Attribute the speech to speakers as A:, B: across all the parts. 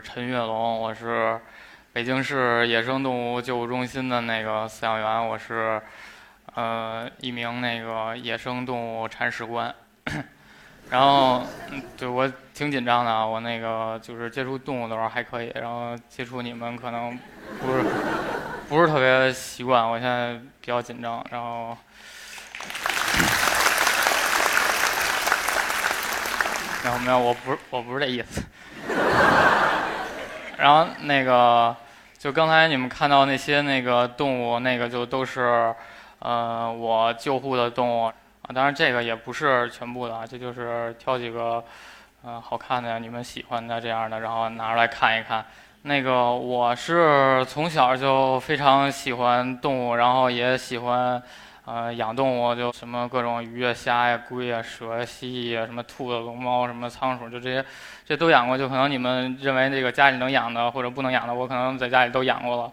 A: 陈跃龙，我是北京市野生动物救护中心的那个饲养员，我是呃一名那个野生动物铲屎官。然后，对我挺紧张的啊，我那个就是接触动物的时候还可以，然后接触你们可能不是不是特别习惯，我现在比较紧张，然后。然后没有，我不是我不是这意思。然后那个，就刚才你们看到那些那个动物，那个就都是，呃，我救护的动物啊。当然这个也不是全部的，这就是挑几个，呃，好看的、你们喜欢的这样的，然后拿出来看一看。那个我是从小就非常喜欢动物，然后也喜欢。呃，养动物就什么各种鱼啊、虾呀、龟呀、蛇、蜥蜴啊，什么兔子、龙猫、什么仓鼠，就这些，这都养过。就可能你们认为这个家里能养的或者不能养的，我可能在家里都养过了。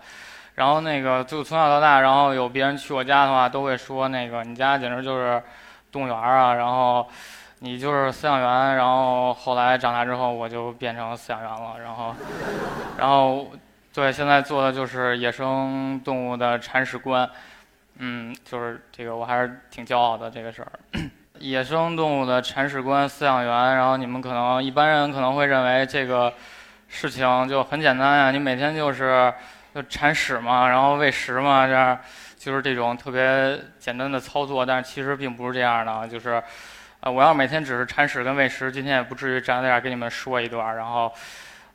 A: 然后那个就从小到大，然后有别人去我家的话，都会说那个你家简直就是动物园啊。然后你就是饲养员。然后后来长大之后，我就变成饲养员了。然后，然后对，现在做的就是野生动物的铲屎官。嗯，就是这个，我还是挺骄傲的这个事儿。野生动物的铲屎官、饲养员，然后你们可能一般人可能会认为这个事情就很简单呀，你每天就是就铲屎嘛，然后喂食嘛，这样就是这种特别简单的操作。但是其实并不是这样的，就是呃，我要每天只是铲屎跟喂食，今天也不至于站在这儿给你们说一段儿。然后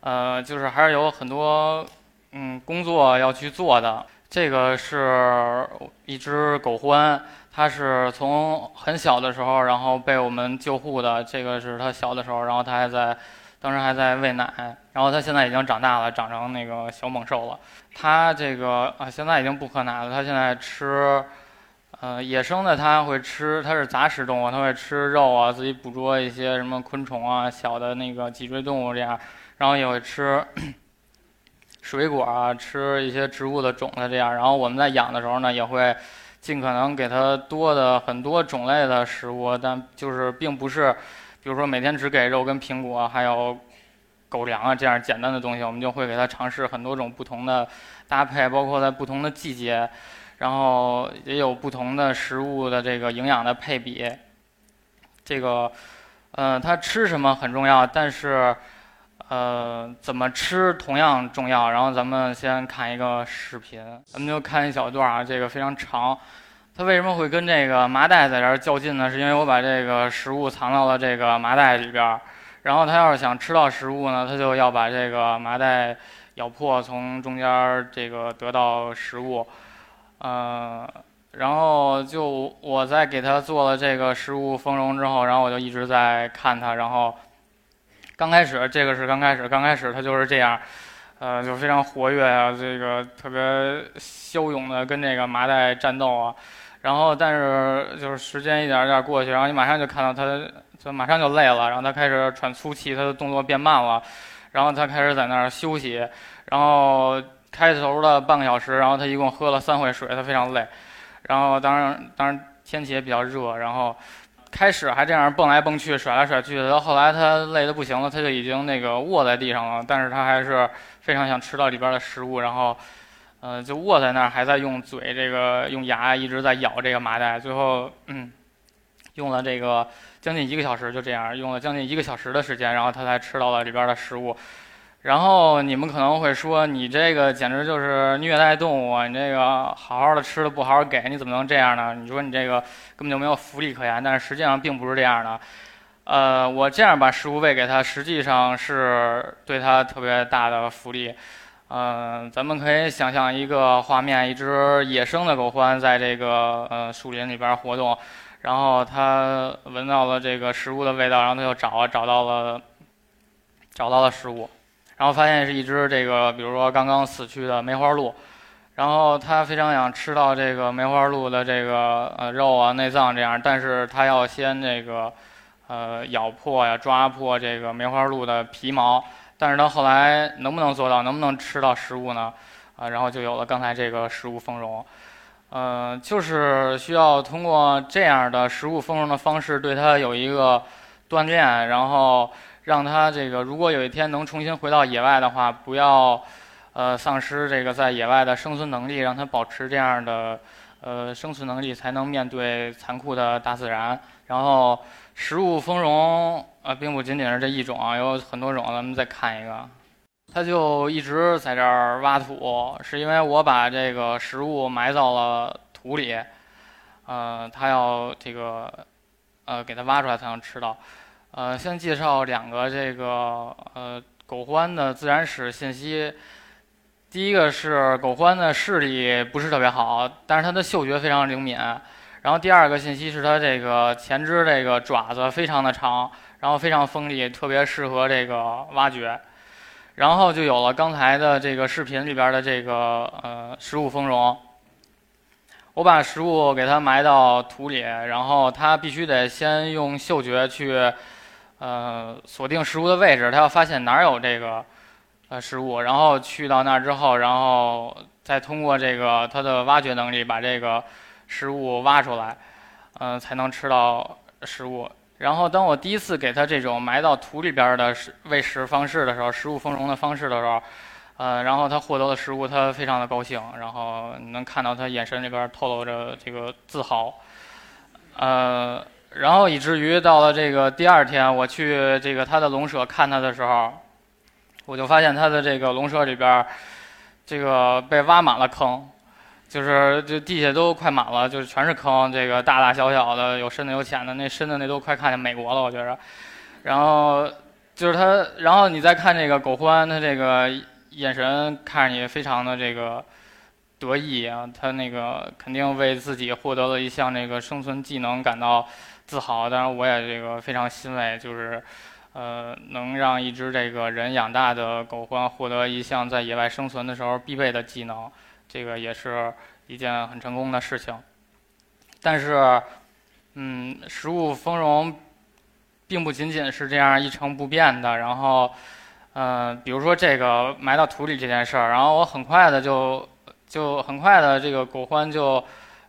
A: 呃，就是还是有很多嗯工作要去做的。这个是一只狗獾，它是从很小的时候，然后被我们救护的。这个是它小的时候，然后它还在，当时还在喂奶。然后它现在已经长大了，长成那个小猛兽了。它这个啊，现在已经不喝奶了。它现在吃，呃，野生的它会吃，它是杂食动物，它会吃肉啊，自己捕捉一些什么昆虫啊，小的那个脊椎动物这样，然后也会吃。水果啊，吃一些植物的种子这样，然后我们在养的时候呢，也会尽可能给它多的很多种类的食物，但就是并不是，比如说每天只给肉跟苹果，还有狗粮啊这样简单的东西，我们就会给它尝试很多种不同的搭配，包括在不同的季节，然后也有不同的食物的这个营养的配比。这个，嗯，它吃什么很重要，但是。呃，怎么吃同样重要。然后咱们先看一个视频，咱们就看一小段啊，这个非常长。它为什么会跟这个麻袋在这儿较劲呢？是因为我把这个食物藏到了这个麻袋里边儿。然后它要是想吃到食物呢，它就要把这个麻袋咬破，从中间这个得到食物。呃，然后就我在给它做了这个食物丰容之后，然后我就一直在看它，然后。刚开始，这个是刚开始，刚开始他就是这样，呃，就非常活跃啊，这个特别骁勇的跟这个麻袋战斗啊。然后，但是就是时间一点儿一点儿过去，然后你马上就看到他，就马上就累了，然后他开始喘粗气，他的动作变慢了，然后他开始在那儿休息。然后开头的半个小时，然后他一共喝了三回水，他非常累。然后，当然，当然天气也比较热，然后。开始还这样蹦来蹦去、甩来甩去，到后来他累得不行了，他就已经那个卧在地上了。但是他还是非常想吃到里边的食物，然后，呃，就卧在那儿，还在用嘴这个用牙一直在咬这个麻袋。最后，嗯，用了这个将近一个小时，就这样用了将近一个小时的时间，然后他才吃到了里边的食物。然后你们可能会说，你这个简直就是虐待动物！你这个好好的吃的不好好给，你怎么能这样呢？你说你这个根本就没有福利可言。但是实际上并不是这样的。呃，我这样把食物喂给它，实际上是对它特别大的福利。嗯，咱们可以想象一个画面：一只野生的狗獾在这个呃树林里边活动，然后它闻到了这个食物的味道，然后它就找找到了找到了食物。然后发现是一只这个，比如说刚刚死去的梅花鹿，然后它非常想吃到这个梅花鹿的这个呃肉啊、内脏这样，但是它要先这个呃咬破呀、抓破这个梅花鹿的皮毛，但是它后来能不能做到，能不能吃到食物呢？啊，然后就有了刚才这个食物丰容，嗯，就是需要通过这样的食物丰容的方式对它有一个锻炼，然后。让它这个如果有一天能重新回到野外的话，不要呃丧失这个在野外的生存能力，让它保持这样的呃生存能力，才能面对残酷的大自然。然后食物丰容呃，并不仅仅是这一种啊，有很多种。咱们再看一个。他就一直在这儿挖土，是因为我把这个食物埋到了土里，呃，他要这个，呃，给它挖出来才能吃到。呃，先介绍两个这个呃狗獾的自然史信息。第一个是狗獾的视力不是特别好，但是它的嗅觉非常灵敏。然后第二个信息是它这个前肢这个爪子非常的长，然后非常锋利，特别适合这个挖掘。然后就有了刚才的这个视频里边的这个呃食物丰容。我把食物给它埋到土里，然后它必须得先用嗅觉去呃锁定食物的位置，它要发现哪儿有这个呃食物，然后去到那儿之后，然后再通过这个它的挖掘能力把这个食物挖出来，嗯，才能吃到食物。然后，当我第一次给它这种埋到土里边的食喂食方式的时候，食物丰容的方式的时候，呃，然后它获得了食物，它非常的高兴，然后能看到它眼神里边透露着这个自豪，呃，然后以至于到了这个第二天，我去这个它的笼舍看它的时候，我就发现它的这个笼舍里边，这个被挖满了坑。就是这地下都快满了，就是全是坑，这个大大小小的，有深的有浅的，那深的那都快看见美国了，我觉着。然后就是它，然后你再看这个狗獾，它这个眼神看着你非常的这个得意啊，他那个肯定为自己获得了一项这个生存技能感到自豪。当然，我也这个非常欣慰，就是呃，能让一只这个人养大的狗獾获得一项在野外生存的时候必备的技能。这个也是一件很成功的事情，但是，嗯，食物丰容，并不仅仅是这样一成不变的。然后，嗯，比如说这个埋到土里这件事儿，然后我很快的就就很快的这个狗獾就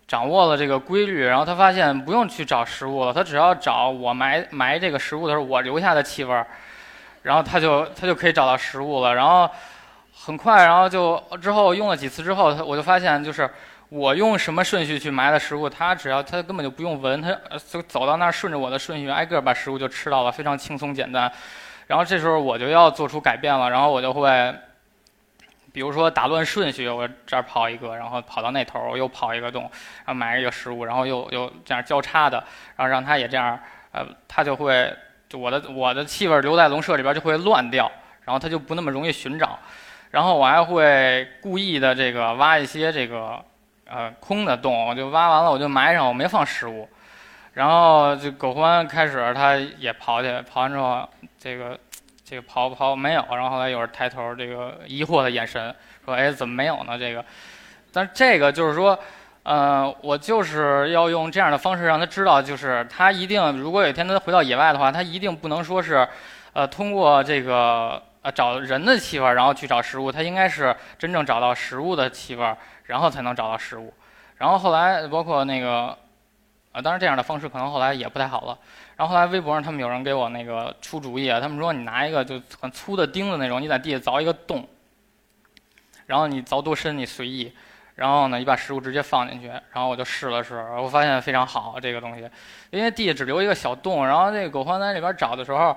A: 掌握了这个规律，然后他发现不用去找食物了，他只要找我埋埋这个食物的时候我留下的气味儿，然后他就他就可以找到食物了，然后。很快，然后就之后用了几次之后，他我就发现，就是我用什么顺序去埋的食物，他只要他根本就不用闻，他就走到那儿，顺着我的顺序挨个把食物就吃到了，非常轻松简单。然后这时候我就要做出改变了，然后我就会，比如说打乱顺序，我这儿跑一个，然后跑到那头，我又跑一个洞，然后埋一个食物，然后又又这样交叉的，然后让它也这样，呃，它就会就我的我的气味留在笼舍里边就会乱掉，然后它就不那么容易寻找。然后我还会故意的这个挖一些这个呃空的洞，我就挖完了我就埋上，我没放食物。然后这狗獾开始它也刨去，刨完之后这个这个刨刨没有，然后后来有人抬头这个疑惑的眼神说：“哎，怎么没有呢？”这个，但这个就是说，呃，我就是要用这样的方式让他知道，就是他一定如果有一天他回到野外的话，他一定不能说是，呃，通过这个。呃，找人的气味，然后去找食物，他应该是真正找到食物的气味，然后才能找到食物。然后后来包括那个，啊，当然这样的方式可能后来也不太好了。然后后来微博上他们有人给我那个出主意，他们说你拿一个就很粗的钉子那种，你在地下凿一个洞，然后你凿多深你随意，然后呢你把食物直接放进去，然后我就试了试，我发现非常好这个东西，因为地下只留一个小洞，然后那个狗獾在里边找的时候。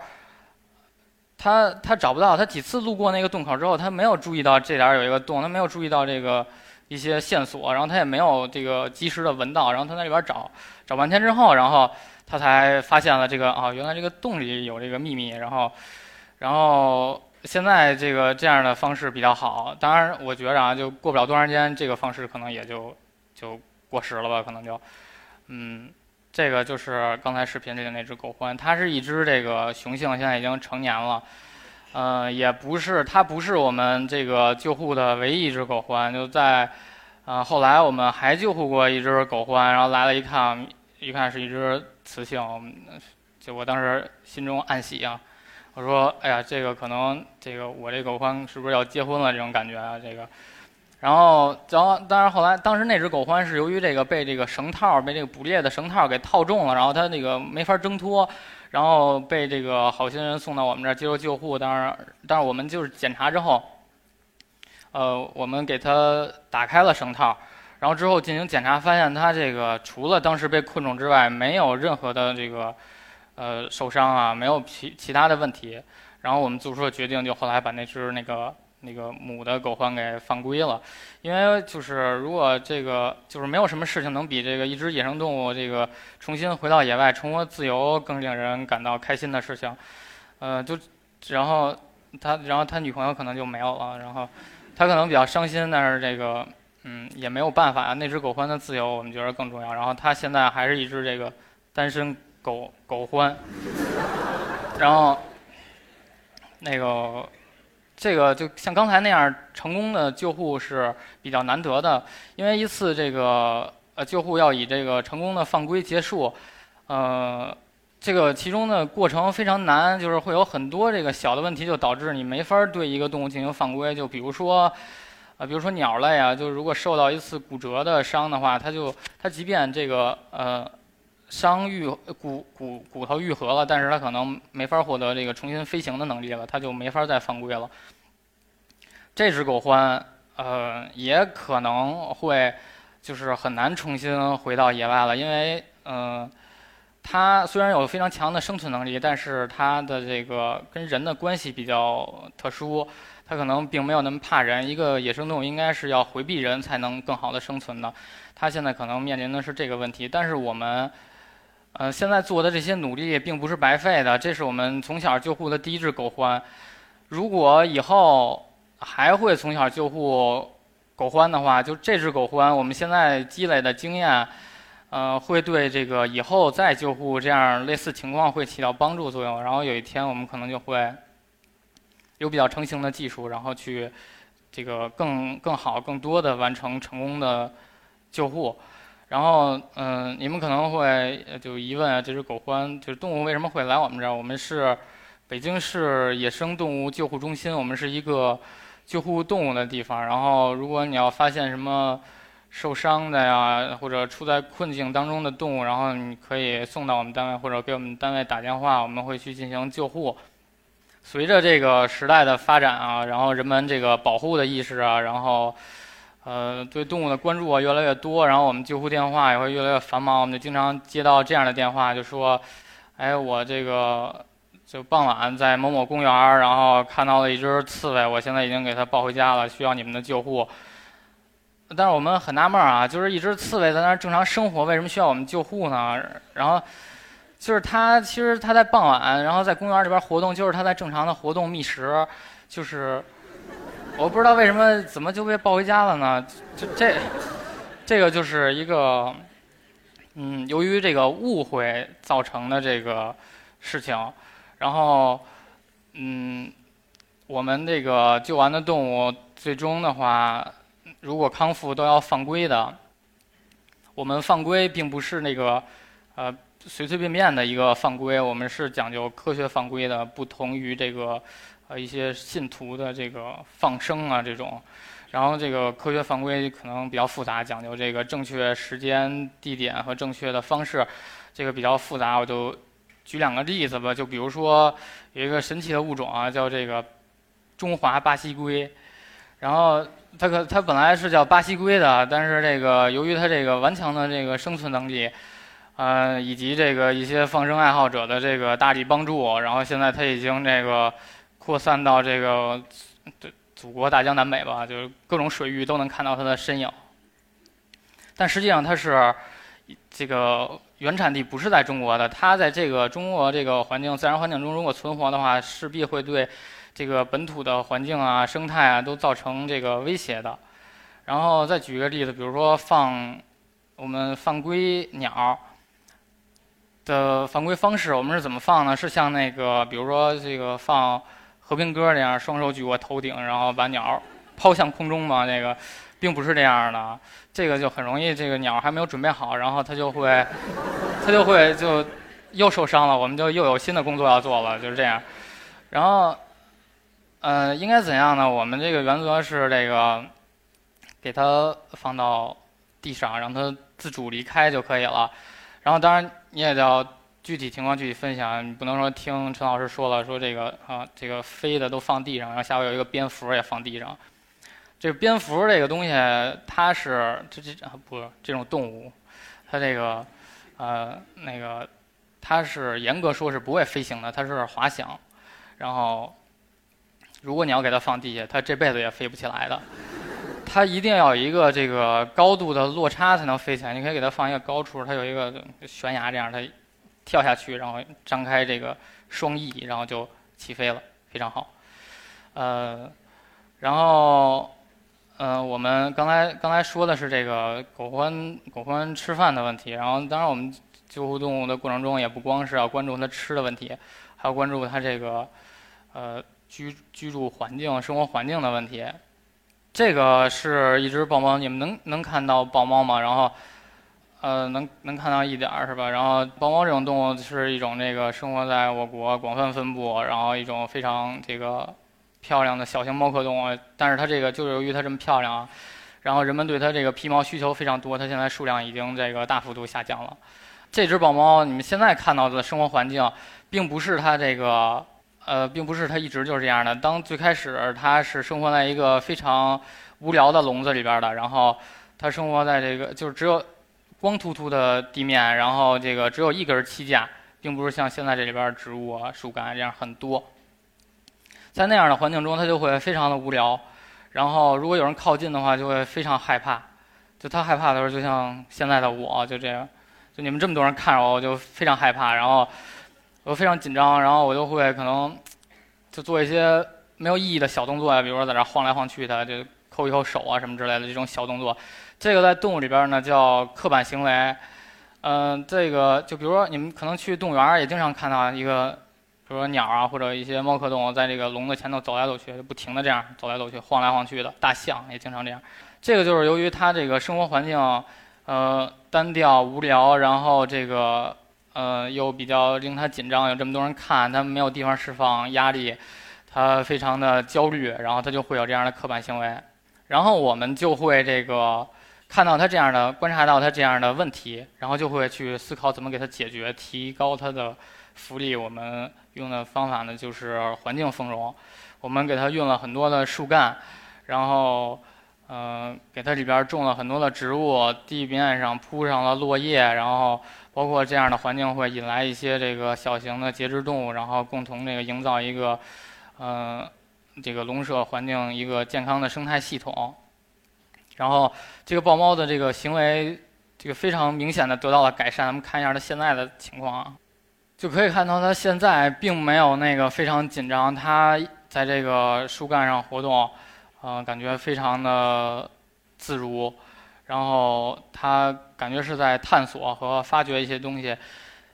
A: 他他找不到，他几次路过那个洞口之后，他没有注意到这点有一个洞，他没有注意到这个一些线索，然后他也没有这个及时的闻到，然后他在里边找找半天之后，然后他才发现了这个啊，原来这个洞里有这个秘密，然后然后现在这个这样的方式比较好，当然我觉着啊，就过不了多长时间，这个方式可能也就就过时了吧，可能就嗯。这个就是刚才视频里的那只狗獾，它是一只这个雄性，现在已经成年了。呃，也不是，它不是我们这个救护的唯一一只狗獾，就在，呃，后来我们还救护过一只狗獾，然后来了一看，一看是一只雌性，就我当时心中暗喜啊，我说，哎呀，这个可能这个我这狗獾是不是要结婚了这种感觉啊？这个，然后，然后，当然后来，当时那只狗獾是由于这个被这个绳套被这个捕猎的绳套给套中了，然后它那个没法挣脱，然后被这个好心人送到我们这儿接受救护。当然，但是我们就是检查之后，呃，我们给它打开了绳套，然后之后进行检查，发现它这个除了当时被困住之外，没有任何的这个呃受伤啊，没有其其他的问题。然后我们做出了决定，就后来把那只那个。那个母的狗獾给放归了，因为就是如果这个就是没有什么事情能比这个一只野生动物这个重新回到野外重获自由更令人感到开心的事情，呃，就然后他然后他女朋友可能就没有了，然后他可能比较伤心，但是这个嗯也没有办法，那只狗獾的自由我们觉得更重要。然后它现在还是一只这个单身狗狗獾，然后那个。这个就像刚才那样成功的救护是比较难得的，因为一次这个呃救护要以这个成功的放归结束，呃，这个其中的过程非常难，就是会有很多这个小的问题，就导致你没法对一个动物进行放归。就比如说，啊，比如说鸟类啊，就是如果受到一次骨折的伤的话，它就它即便这个呃。伤愈骨骨骨头愈合了，但是它可能没法获得这个重新飞行的能力了，它就没法再放归了。这只狗獾，呃，也可能会就是很难重新回到野外了，因为，嗯，它虽然有非常强的生存能力，但是它的这个跟人的关系比较特殊，它可能并没有那么怕人。一个野生动物应该是要回避人才能更好的生存的，它现在可能面临的是这个问题，但是我们。呃，现在做的这些努力并不是白费的。这是我们从小救护的第一只狗獾。如果以后还会从小救护狗獾的话，就这只狗獾，我们现在积累的经验，呃，会对这个以后再救护这样类似情况会起到帮助作用。然后有一天，我们可能就会有比较成型的技术，然后去这个更更好、更多的完成成功的救护。然后，嗯，你们可能会就疑问啊，这只狗獾就是动物为什么会来我们这儿？我们是北京市野生动物救护中心，我们是一个救护动物的地方。然后，如果你要发现什么受伤的呀，或者处在困境当中的动物，然后你可以送到我们单位或者给我们单位打电话，我们会去进行救护。随着这个时代的发展啊，然后人们这个保护的意识啊，然后。呃，对动物的关注啊越来越多，然后我们救护电话也会越来越繁忙，我们就经常接到这样的电话，就说，哎，我这个就傍晚在某某公园，然后看到了一只刺猬，我现在已经给它抱回家了，需要你们的救护。但是我们很纳闷啊，就是一只刺猬在那儿正常生活，为什么需要我们救护呢？然后，就是它其实它在傍晚，然后在公园里边活动，就是它在正常的活动觅食，就是。我不知道为什么怎么就被抱回家了呢？就这，这个就是一个，嗯，由于这个误会造成的这个事情。然后，嗯，我们这个救完的动物，最终的话，如果康复都要放归的。我们放归并不是那个，呃，随随便便的一个放归，我们是讲究科学放归的，不同于这个。呃，一些信徒的这个放生啊，这种，然后这个科学犯规可能比较复杂，讲究这个正确时间、地点和正确的方式，这个比较复杂。我就举两个例子吧，就比如说有一个神奇的物种啊，叫这个中华巴西龟，然后它可它本来是叫巴西龟的，但是这个由于它这个顽强的这个生存能力，呃，以及这个一些放生爱好者的这个大力帮助，然后现在它已经这个。扩散到这个对祖国大江南北吧，就是各种水域都能看到它的身影。但实际上，它是这个原产地不是在中国的。它在这个中国这个环境、自然环境中，如果存活的话，势必会对这个本土的环境啊、生态啊都造成这个威胁的。然后再举一个例子，比如说放我们放归鸟的放归方式，我们是怎么放呢？是像那个，比如说这个放。和平鸽那样，双手举过头顶，然后把鸟抛向空中吗？那个，并不是这样的。这个就很容易，这个鸟还没有准备好，然后它就会，它就会就又受伤了。我们就又有新的工作要做了，就是这样。然后，呃，应该怎样呢？我们这个原则是这个，给它放到地上，让它自主离开就可以了。然后当然你也要具体情况具体分享，你不能说听陈老师说了说这个啊这个飞的都放地上，然后下边有一个蝙蝠也放地上。这个蝙蝠这个东西，它是这这啊不这种动物，它这个呃那个它是严格说是不会飞行的，它是滑翔。然后如果你要给它放地下，它这辈子也飞不起来的。它一定要有一个这个高度的落差才能飞起来。你可以给它放一个高处，它有一个悬崖这样，它跳下去，然后张开这个双翼，然后就起飞了，非常好。呃，然后。嗯，我们刚才刚才说的是这个狗獾狗獾吃饭的问题，然后当然我们救护动物的过程中也不光是要关注它吃的问题，还要关注它这个呃居居住环境、生活环境的问题。这个是一只豹猫，你们能能看到豹猫吗？然后呃能能看到一点儿是吧？然后豹猫这种动物是一种这个生活在我国广泛分布，然后一种非常这个。漂亮的小型猫科动物，但是它这个就由于它这么漂亮啊，然后人们对它这个皮毛需求非常多，它现在数量已经这个大幅度下降了。这只豹猫，你们现在看到的生活环境，并不是它这个，呃，并不是它一直就是这样的。当最开始它是生活在一个非常无聊的笼子里边的，然后它生活在这个就是只有光秃秃的地面，然后这个只有一根栖架，并不是像现在这里边植物啊、树干这样很多。在那样的环境中，它就会非常的无聊，然后如果有人靠近的话，就会非常害怕。就他害怕的时候，就像现在的我，就这样，就你们这么多人看着我，我就非常害怕，然后我非常紧张，然后我就会可能就做一些没有意义的小动作呀，比如说在这晃来晃去的，就抠一抠手啊什么之类的这种小动作。这个在动物里边呢叫刻板行为。嗯，这个就比如说你们可能去动物园也经常看到一个。比如说鸟啊，或者一些猫科动物在这个笼子前头走来走去，就不停的这样走来走去、晃来晃去的。大象也经常这样。这个就是由于它这个生活环境，呃，单调无聊，然后这个呃又比较令他紧张，有这么多人看，他没有地方释放压力，他非常的焦虑，然后他就会有这样的刻板行为。然后我们就会这个看到他这样的，观察到他这样的问题，然后就会去思考怎么给他解决，提高他的福利。我们。用的方法呢，就是环境丰容。我们给它运了很多的树干，然后，嗯，给它里边种了很多的植物，地面上铺上了落叶，然后包括这样的环境会引来一些这个小型的节肢动物，然后共同这个营造一个，嗯，这个笼舍环境一个健康的生态系统。然后这个豹猫的这个行为，这个非常明显的得到了改善。咱们看一下它现在的情况啊。就可以看到，它现在并没有那个非常紧张，它在这个树干上活动，嗯，感觉非常的自如，然后它感觉是在探索和发掘一些东西。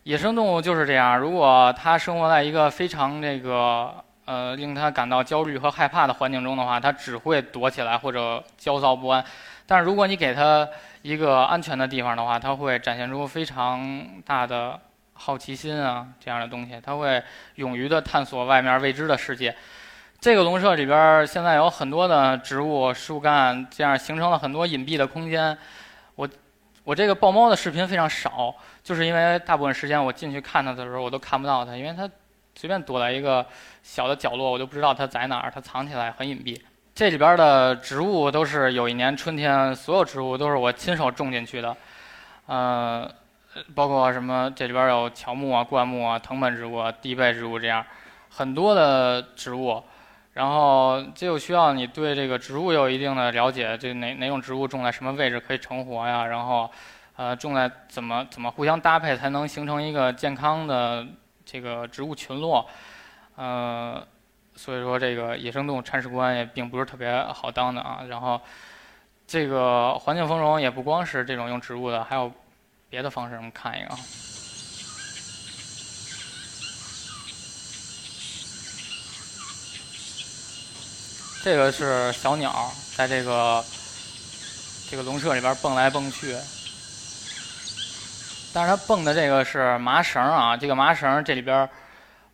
A: 野生动物就是这样，如果它生活在一个非常这个呃令它感到焦虑和害怕的环境中的话，它只会躲起来或者焦躁不安。但是如果你给它一个安全的地方的话，它会展现出非常大的。好奇心啊，这样的东西，它会勇于的探索外面未知的世界。这个笼舍里边儿现在有很多的植物、树干，这样形成了很多隐蔽的空间。我我这个豹猫的视频非常少，就是因为大部分时间我进去看它的时候，我都看不到它，因为它随便躲在一个小的角落，我就不知道它在哪儿，它藏起来很隐蔽。这里边的植物都是有一年春天，所有植物都是我亲手种进去的，嗯。包括什么？这里边有乔木啊、灌木啊、藤本植物、啊、地被植物这样很多的植物，然后这就需要你对这个植物有一定的了解，这哪哪种植物种在什么位置可以成活呀？然后，呃，种在怎么怎么互相搭配才能形成一个健康的这个植物群落？呃，所以说这个野生动物铲屎官也并不是特别好当的啊。然后，这个环境丰容也不光是这种用植物的，还有。别的方式，我们看一个啊。这个是小鸟在这个这个笼舍里边蹦来蹦去，但是它蹦的这个是麻绳啊，这个麻绳这里边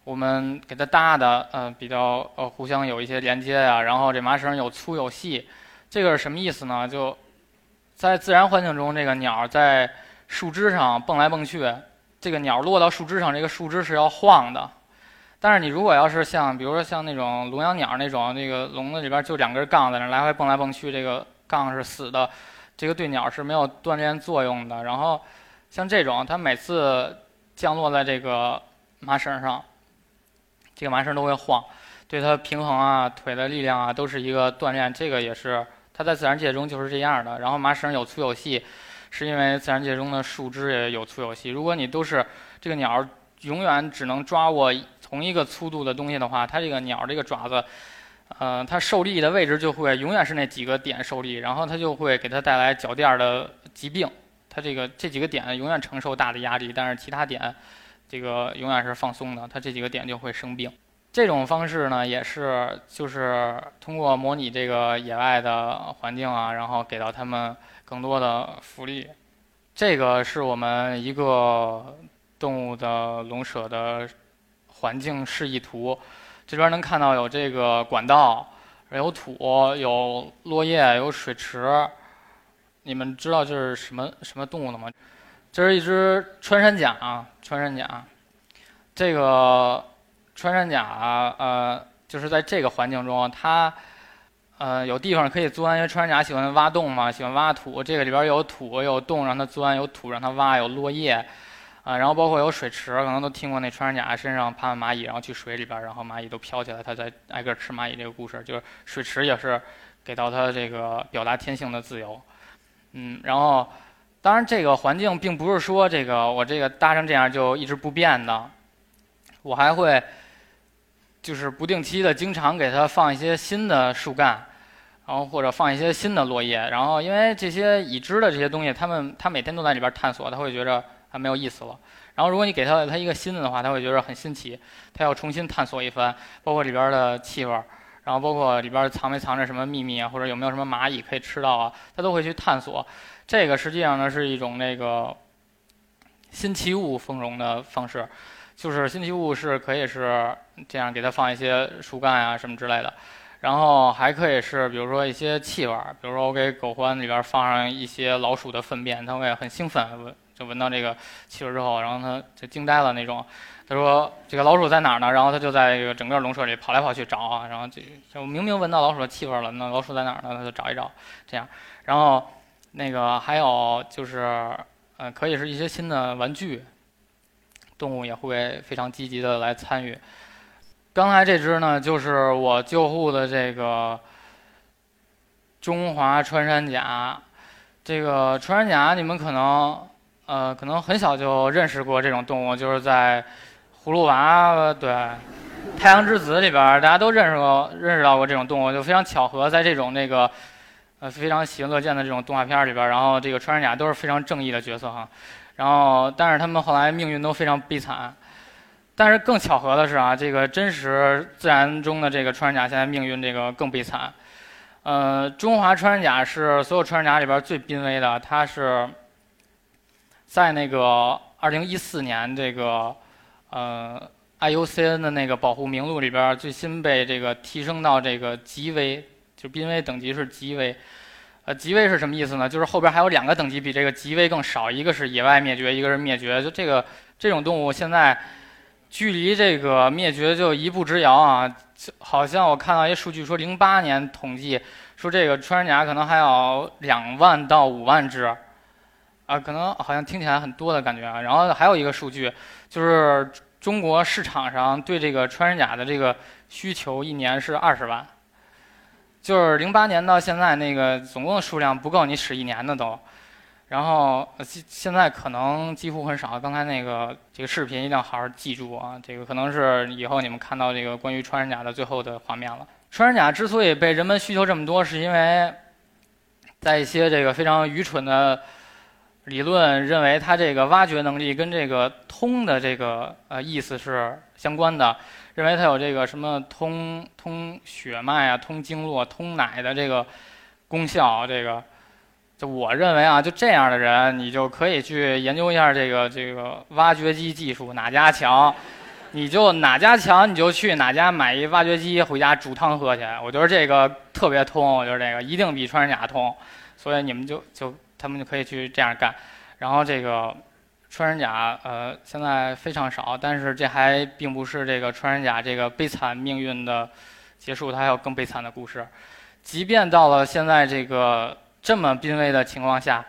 A: 我们给它搭的，呃，比较呃互相有一些连接啊，然后这麻绳有粗有细，这个是什么意思呢？就在自然环境中，这个鸟在树枝上蹦来蹦去，这个鸟落到树枝上，这个树枝是要晃的。但是你如果要是像，比如说像那种笼养鸟那种，那个笼子里边就两根杠在那来回蹦来蹦去，这个杠是死的，这个对鸟是没有锻炼作用的。然后像这种，它每次降落在这个麻绳上，这个麻绳都会晃，对它平衡啊、腿的力量啊都是一个锻炼。这个也是它在自然界中就是这样的。然后麻绳有粗有细，是因为自然界中的树枝也有粗有细。如果你都是这个鸟永远只能抓握。同一个粗度的东西的话，它这个鸟这个爪子，呃，它受力的位置就会永远是那几个点受力，然后它就会给它带来脚垫的疾病。它这个这几个点永远承受大的压力，但是其他点，这个永远是放松的，它这几个点就会生病。这种方式呢，也是就是通过模拟这个野外的环境啊，然后给到它们更多的福利。这个是我们一个动物的笼舍的。环境示意图，这边能看到有这个管道，有土，有落叶，有水池。你们知道这是什么什么动物了吗？这是一只穿山甲，穿山甲。这个穿山甲呃，就是在这个环境中，它呃有地方可以钻，因为穿山甲喜欢挖洞嘛，喜欢挖土。这个里边有土，有洞让它钻，有土让它挖，有落叶。啊，然后包括有水池，可能都听过那穿山甲身上爬满蚂蚁，然后去水里边，然后蚂蚁都飘起来，它在挨个吃蚂蚁这个故事，就是水池也是给到它这个表达天性的自由。嗯，然后当然这个环境并不是说这个我这个搭成这样就一直不变的，我还会就是不定期的经常给它放一些新的树干，然后或者放一些新的落叶，然后因为这些已知的这些东西，它们它每天都在里边探索，它会觉着。它没有意思了。然后，如果你给它它一个新的的话，它会觉得很新奇，它要重新探索一番，包括里边的气味，然后包括里边藏没藏着什么秘密啊，或者有没有什么蚂蚁可以吃到啊，它都会去探索。这个实际上呢是一种那个新奇物丰容的方式，就是新奇物是可以是这样给它放一些树干啊什么之类的，然后还可以是比如说一些气味，比如说我给狗獾里边放上一些老鼠的粪便，它会很兴奋。就闻到这个气味之后，然后他就惊呆了那种。他说：“这个老鼠在哪儿呢？”然后他就在这个整个笼舍里跑来跑去找啊。然后就就明明闻到老鼠的气味了，那老鼠在哪儿呢？他就找一找，这样。然后那个还有就是，呃，可以是一些新的玩具，动物也会非常积极的来参与。刚才这只呢，就是我救护的这个中华穿山甲。这个穿山甲，你们可能，呃，可能很小就认识过这种动物，就是在《葫芦娃》对《太阳之子》里边，大家都认识过、认识到过这种动物，就非常巧合，在这种那个，呃，非常喜闻乐见的这种动画片里边，然后这个穿山甲都是非常正义的角色哈，然后但是他们后来命运都非常悲惨，但是更巧合的是啊，这个真实自然中的这个穿山甲现在命运这个更悲惨。呃，中华穿山甲是所有穿山甲里边最濒危的。它是在那个二零一四年这个呃 IUCN 的那个保护名录里边最新被这个提升到这个极危，就濒危等级是极危。呃，极危是什么意思呢？就是后边还有两个等级比这个极危更少，一个是野外灭绝，一个是灭绝。就这个这种动物现在距离这个灭绝就一步之遥啊。好像我看到一数据说，零八年统计说这个穿山甲可能还有两万到五万只，啊，可能好像听起来很多的感觉啊。然后还有一个数据，就是中国市场上对这个穿山甲的这个需求一年是二十万，就是零八年到现在那个总共的数量不够你使一年的都。然后现现在可能几乎很少。刚才那个这个视频一定要好好记住啊！这个可能是以后你们看到这个关于穿山甲的最后的画面了。穿山甲之所以被人们需求这么多，是因为在一些这个非常愚蠢的理论认为它这个挖掘能力跟这个通的这个呃意思是相关的，认为它有这个什么通通血脉啊、通经络、通奶的这个功效，这个。就我认为啊，就这样的人，你就可以去研究一下这个这个挖掘机技术哪家强，你就哪家强你就去哪家买一挖掘机回家煮汤喝去。我觉得这个特别通，我觉得这个一定比穿山甲通，所以你们就就他们就可以去这样干。然后这个穿山甲呃现在非常少，但是这还并不是这个穿山甲这个悲惨命运的结束，它还有更悲惨的故事。即便到了现在这个这么濒危的情况下。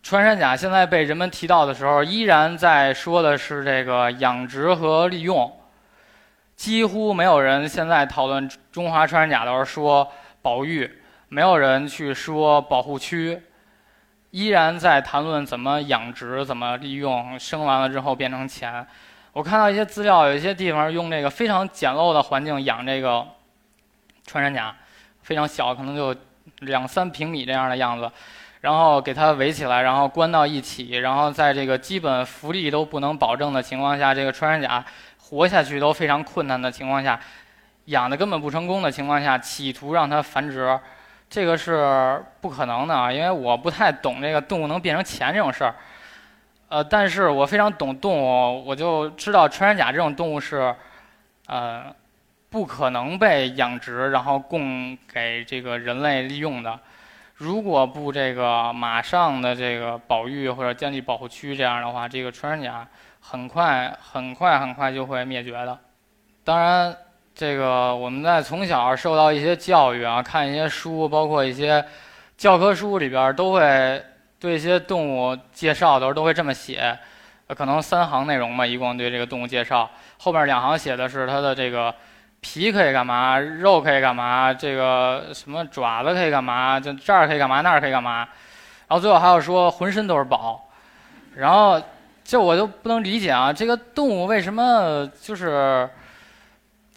A: 穿山甲现在被人们提到的时候，依然在说的是这个养殖和利用，几乎没有人现在讨论中华穿山甲的时候说保育，没有人去说保护区，依然在谈论怎么养殖、怎么利用，生完了之后变成钱。我看到一些资料，有一些地方用这个非常简陋的环境养这个穿山甲，非常小，可能就两三平米这样的样子。然后给它围起来，然后关到一起，然后在这个基本福利都不能保证的情况下，这个穿山甲活下去都非常困难的情况下，养的根本不成功的情况下，企图让它繁殖，这个是不可能的啊！因为我不太懂这个动物能变成钱这种事儿，呃，但是我非常懂动物，我就知道穿山甲这种动物是，呃，不可能被养殖然后供给这个人类利用的。如果不这个马上的这个保育或者建立保护区，这样的话，这个穿山甲很快很快很快就会灭绝的。当然，这个我们在从小受到一些教育啊，看一些书，包括一些教科书里边都会对一些动物介绍的时候都会这么写，可能三行内容吧，一共对这个动物介绍，后面两行写的是它的这个。皮可以干嘛？肉可以干嘛？这个什么爪子可以干嘛？就这儿可以干嘛？那儿可以干嘛？然后最后还要说浑身都是宝。然后这我就不能理解啊！这个动物为什么就是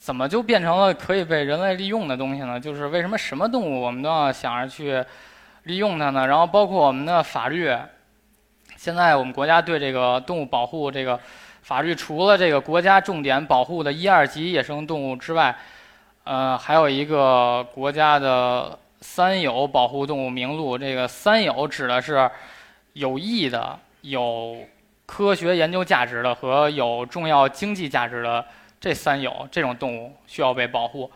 A: 怎么就变成了可以被人类利用的东西呢？就是为什么什么动物我们都要想着去利用它呢？然后包括我们的法律，现在我们国家对这个动物保护这个。法律除了这个国家重点保护的一二级野生动物之外，呃，还有一个国家的三有保护动物名录。这个三有指的是有益的、有科学研究价值的和有重要经济价值的这三有这种动物需要被保护。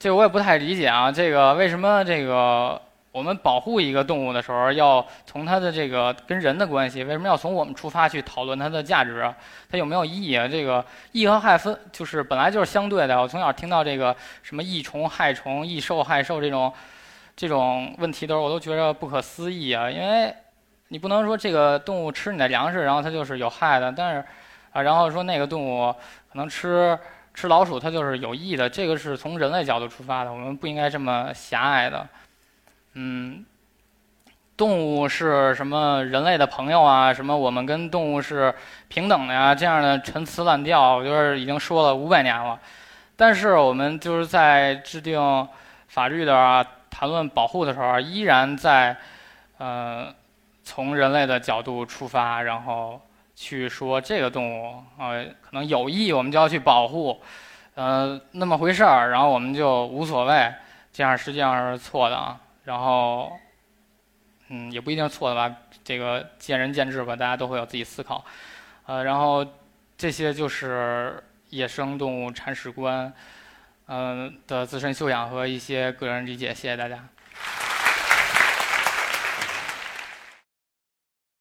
A: 这我也不太理解啊，这个为什么这个？我们保护一个动物的时候，要从它的这个跟人的关系，为什么要从我们出发去讨论它的价值？它有没有意义啊？这个益和害分就是本来就是相对的。我从小听到这个什么益虫害虫、益兽害兽这种这种问题的时候，我都觉得不可思议啊！因为你不能说这个动物吃你的粮食，然后它就是有害的；但是啊，然后说那个动物可能吃吃老鼠，它就是有益的。这个是从人类角度出发的，我们不应该这么狭隘的。嗯，动物是什么人类的朋友啊？什么我们跟动物是平等的呀？这样的陈词滥调，我觉得已经说了五百年了。但是我们就是在制定法律的、谈论保护的时候，依然在呃从人类的角度出发，然后去说这个动物呃可能有益，我们就要去保护，呃那么回事儿，然后我们就无所谓，这样实际上是错的啊。然后，嗯，也不一定错的吧，这个见仁见智吧，大家都会有自己思考，呃，然后这些就是野生动物铲屎官，嗯的自身修养和一些个人理解，谢谢大家。